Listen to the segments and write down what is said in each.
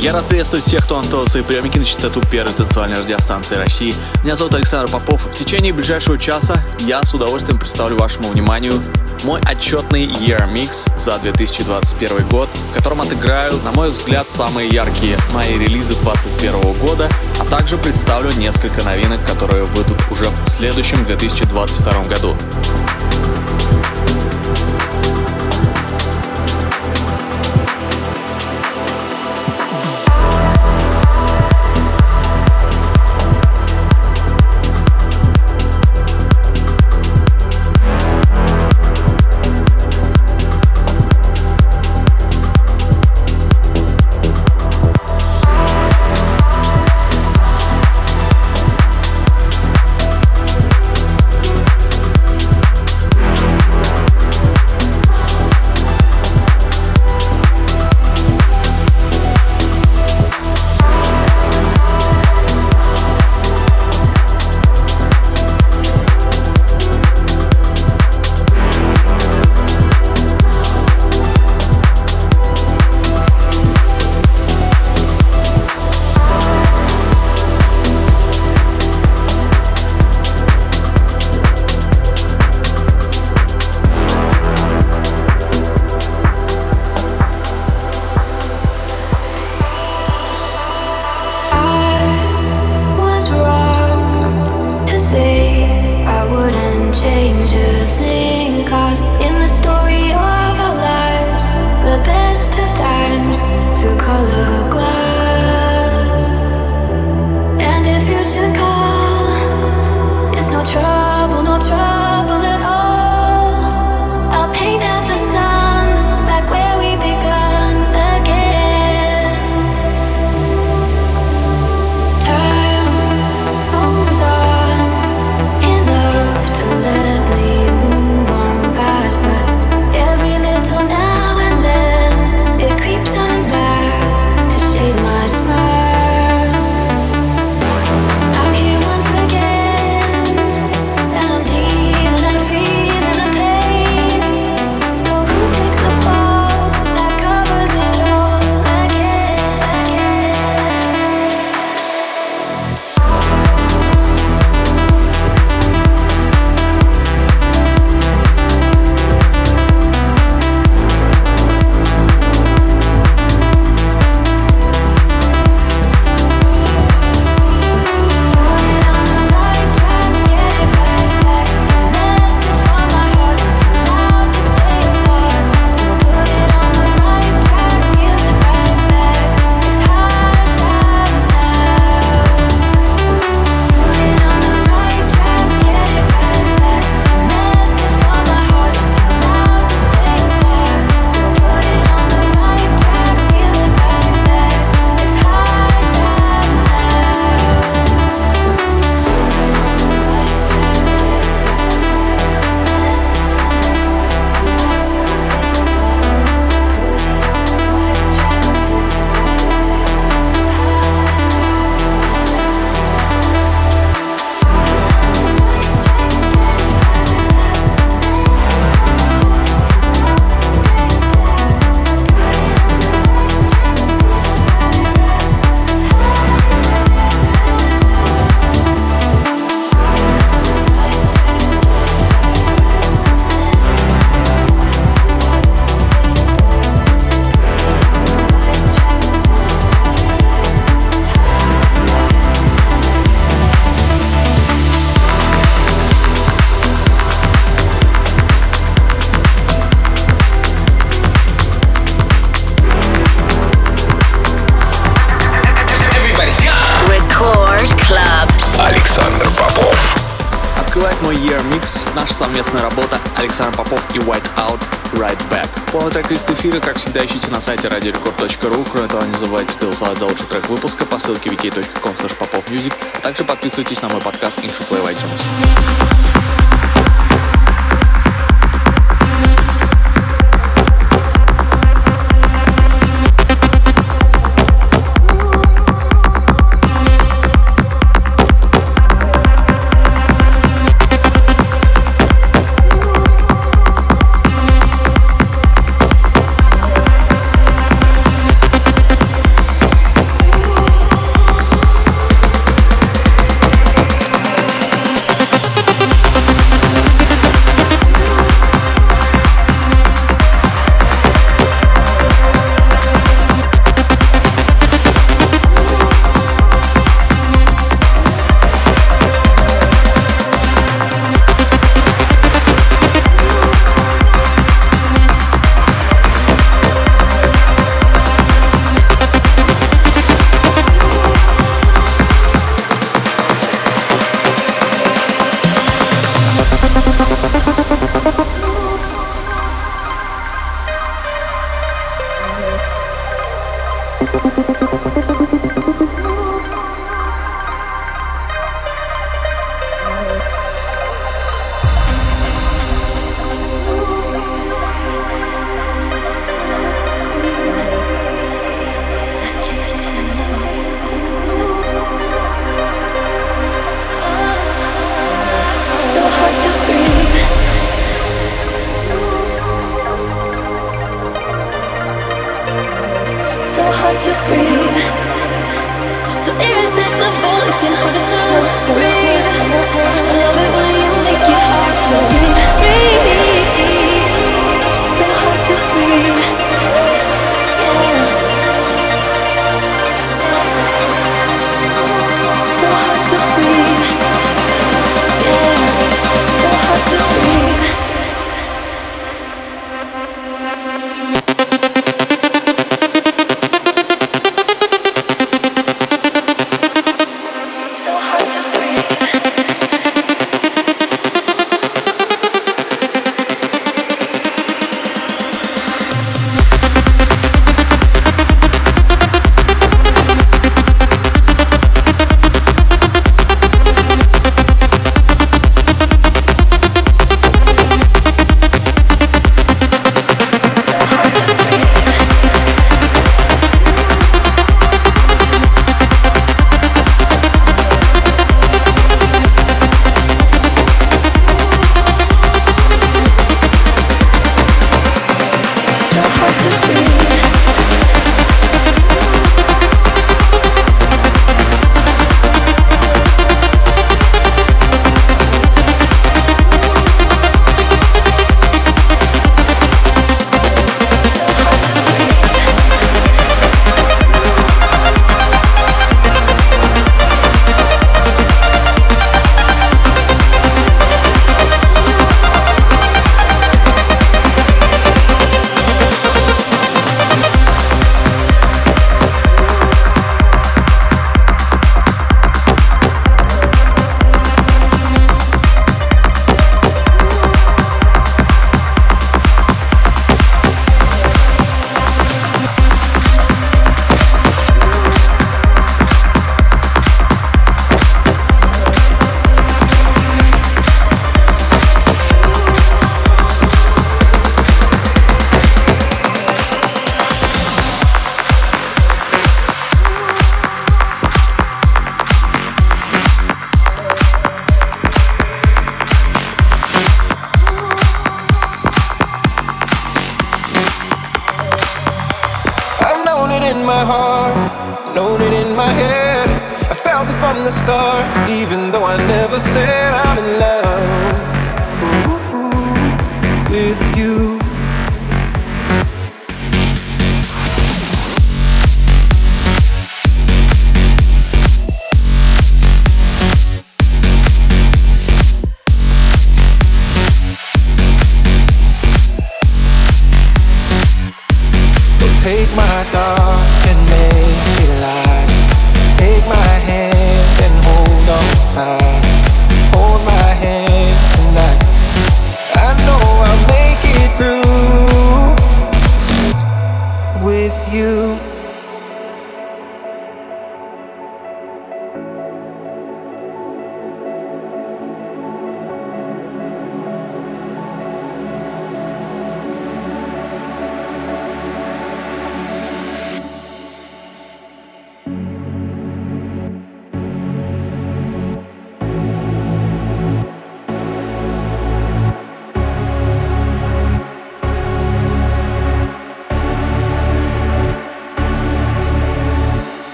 Я рад приветствовать всех, кто настроил свои приемники на частоту первой танцевальной радиостанции России. Меня зовут Александр Попов. В течение ближайшего часа я с удовольствием представлю вашему вниманию мой отчетный Year Mix за 2021 год, в котором отыграю, на мой взгляд, самые яркие мои релизы 2021 года, а также представлю несколько новинок, которые выйдут уже в следующем 2022 году. Всегда, ищите на сайте radiorecord.ru. Кроме того, не забывайте голосовать за лучший трек выпуска по ссылке wiki.com. Также подписывайтесь на мой подкаст Infoplay в iTunes.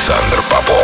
Александр Попов.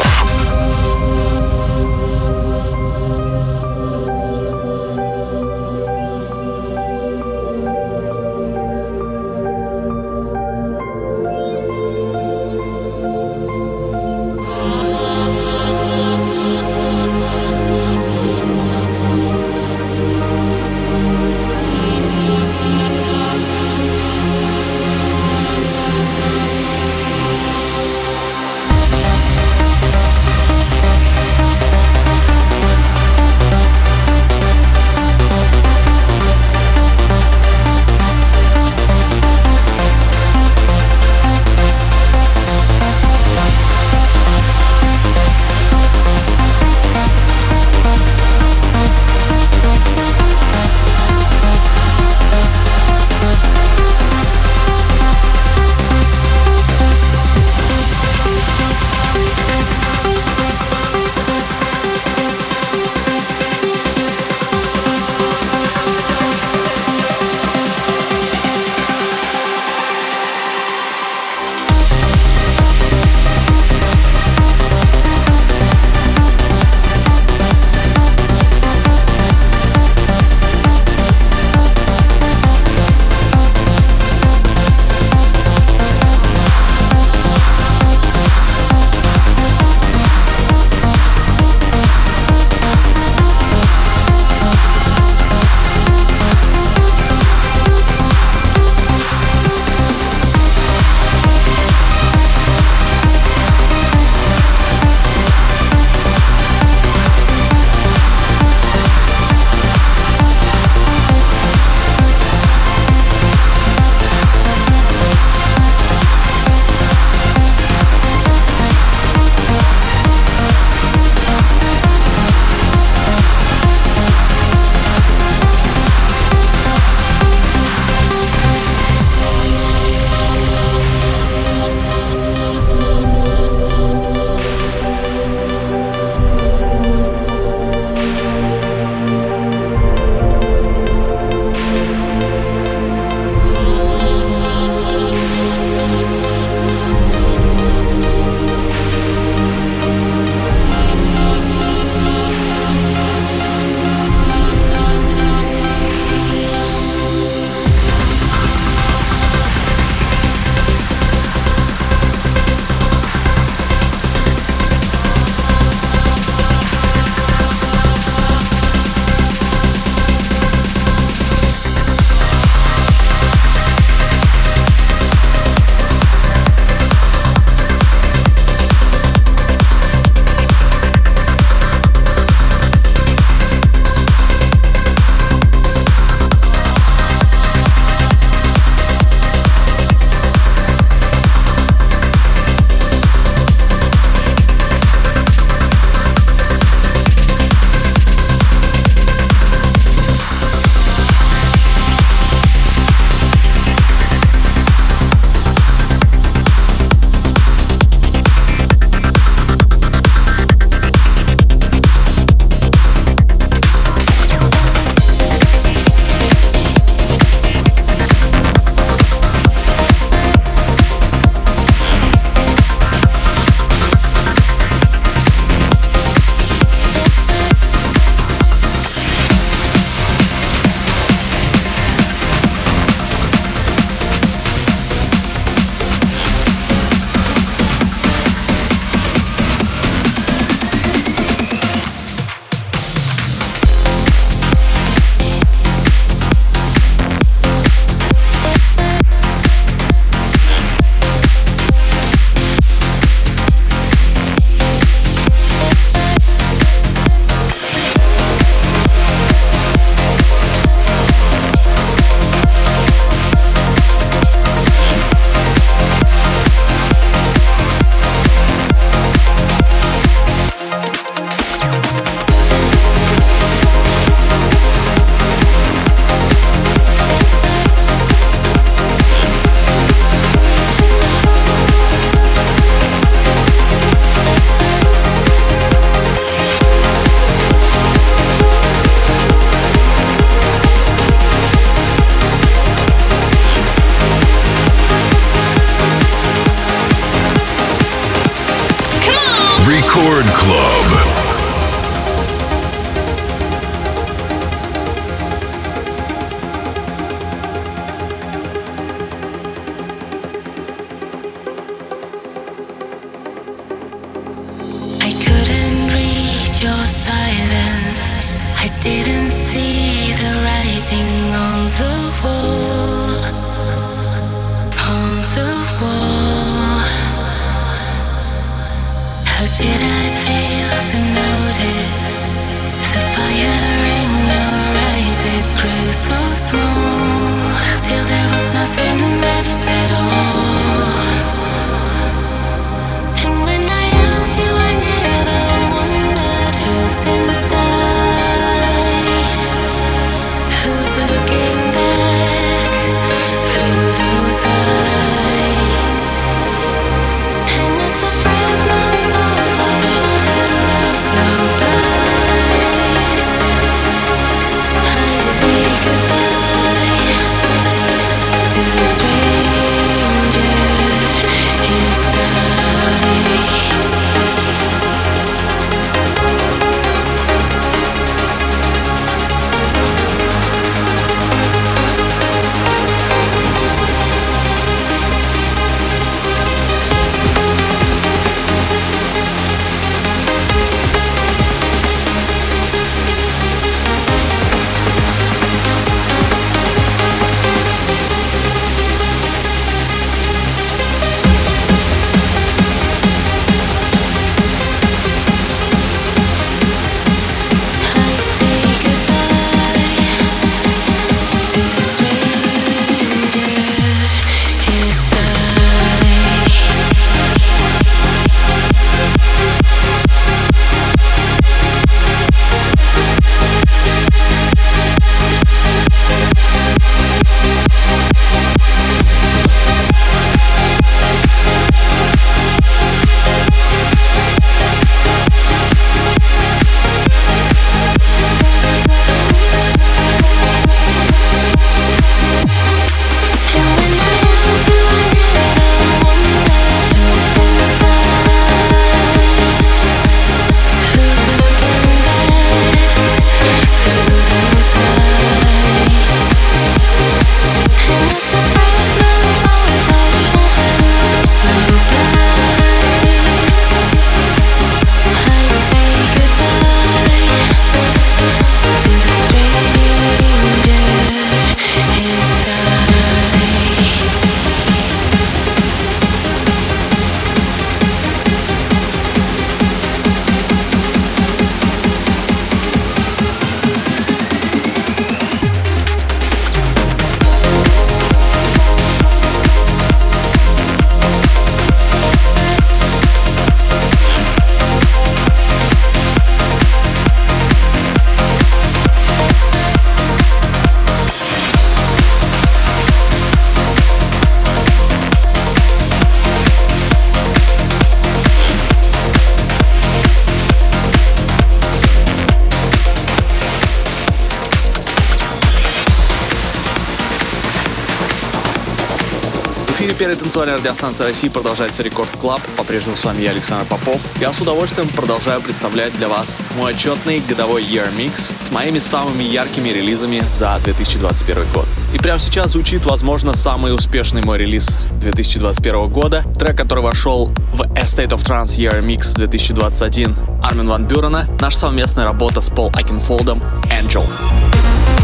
Танцевальная радиостанция России продолжается Record Club. По-прежнему с вами я, Александр Попов. Я с удовольствием продолжаю представлять для вас мой отчетный годовой Year Mix с моими самыми яркими релизами за 2021 год. И прямо сейчас звучит, возможно, самый успешный мой релиз 2021 года. Трек, который вошел в A State of Trance Year Mix 2021 Армин Ван Бюрена. Наша совместная работа с Пол Окенфолдом Angel. Angel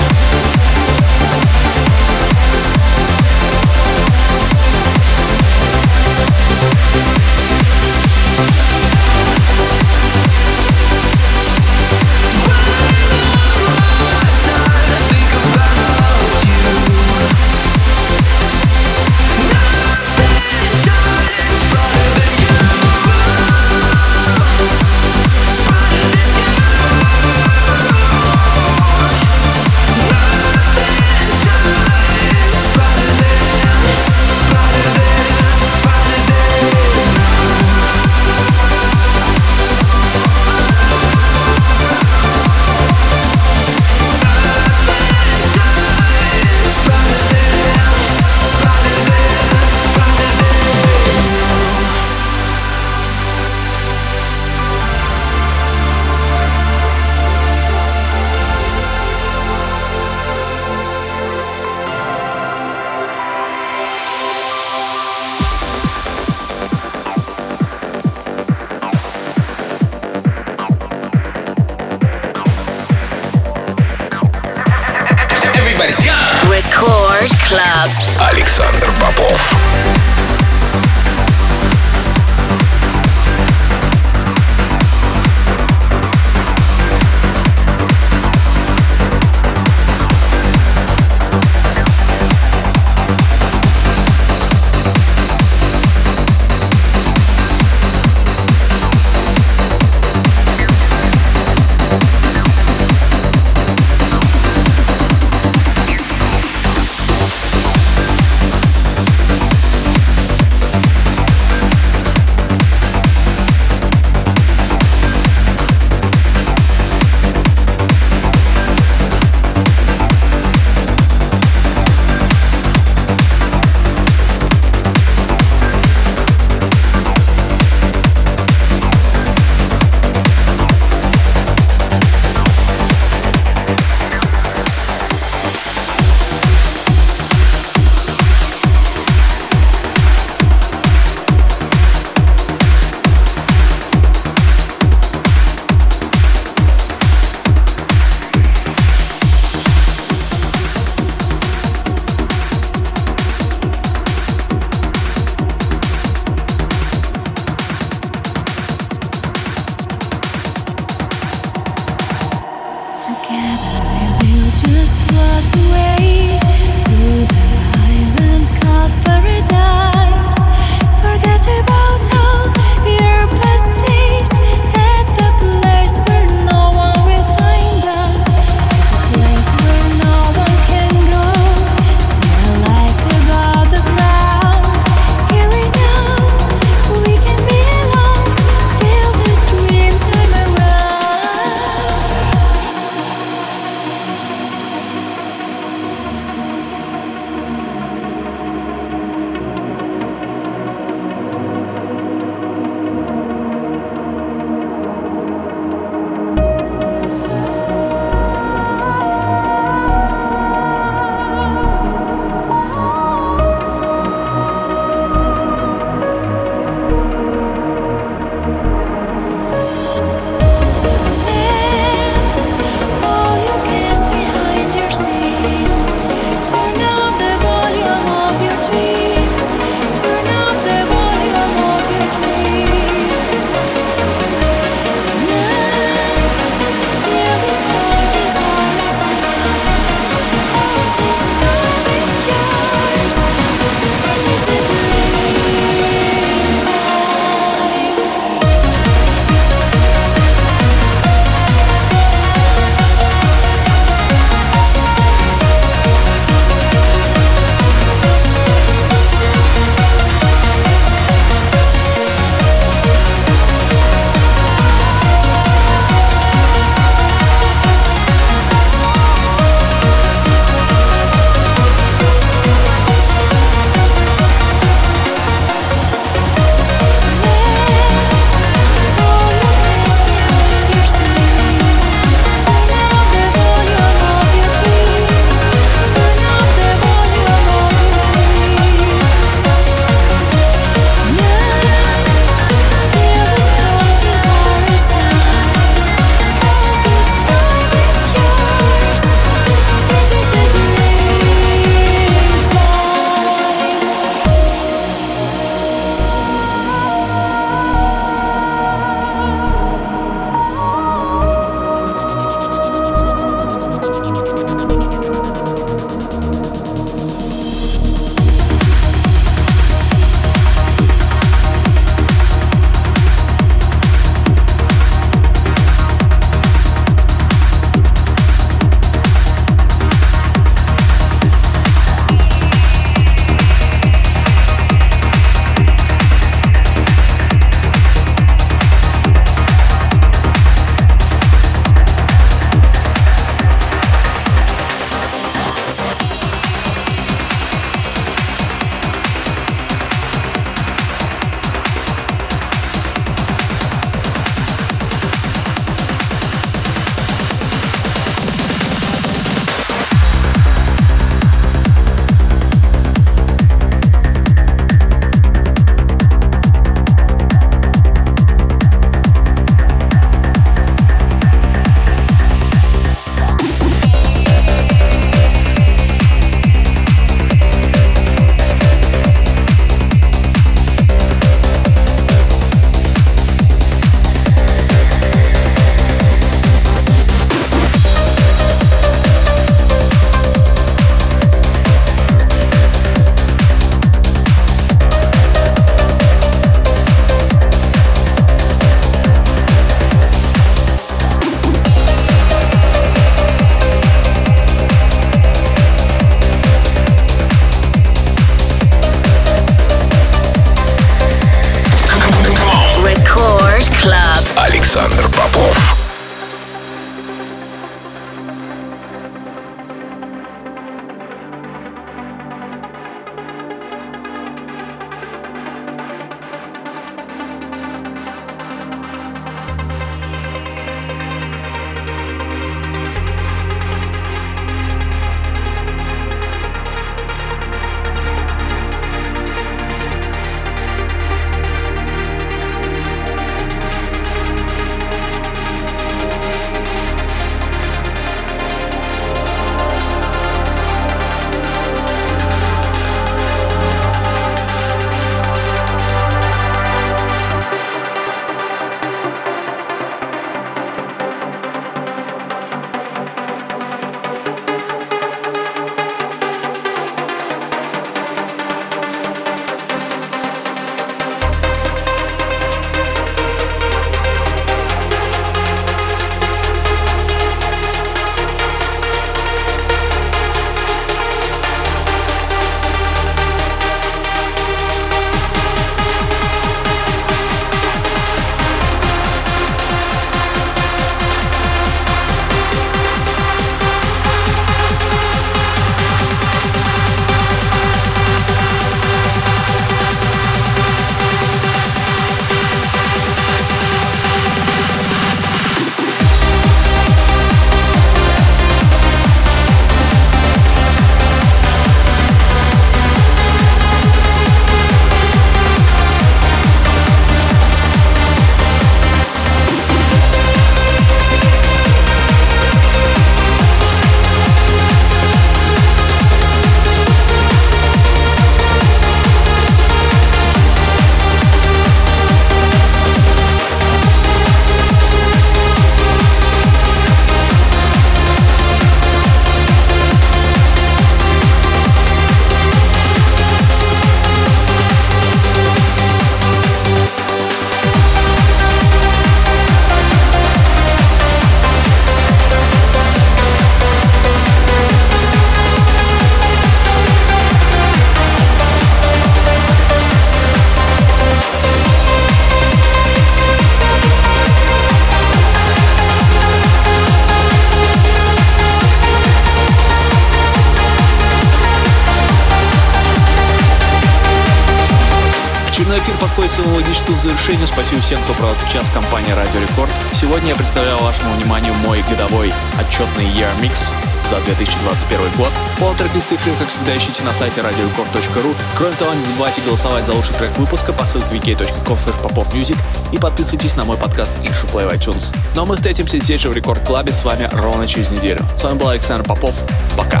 всем, кто провел час компании Радио Рекорд. Сегодня я представлял вашему вниманию мой годовой отчетный Year Mix за 2021 год. Полный трек-лист эфира, как всегда, ищите на сайте radiorecord.ru. Кроме того, не забывайте голосовать за лучший трек выпуска по ссылке popofmusic и подписывайтесь на мой подкаст Inshore Play в iTunes. Ну а мы встретимся здесь же в Рекорд Клабе с вами ровно через неделю. С вами был Александр Попов. Пока.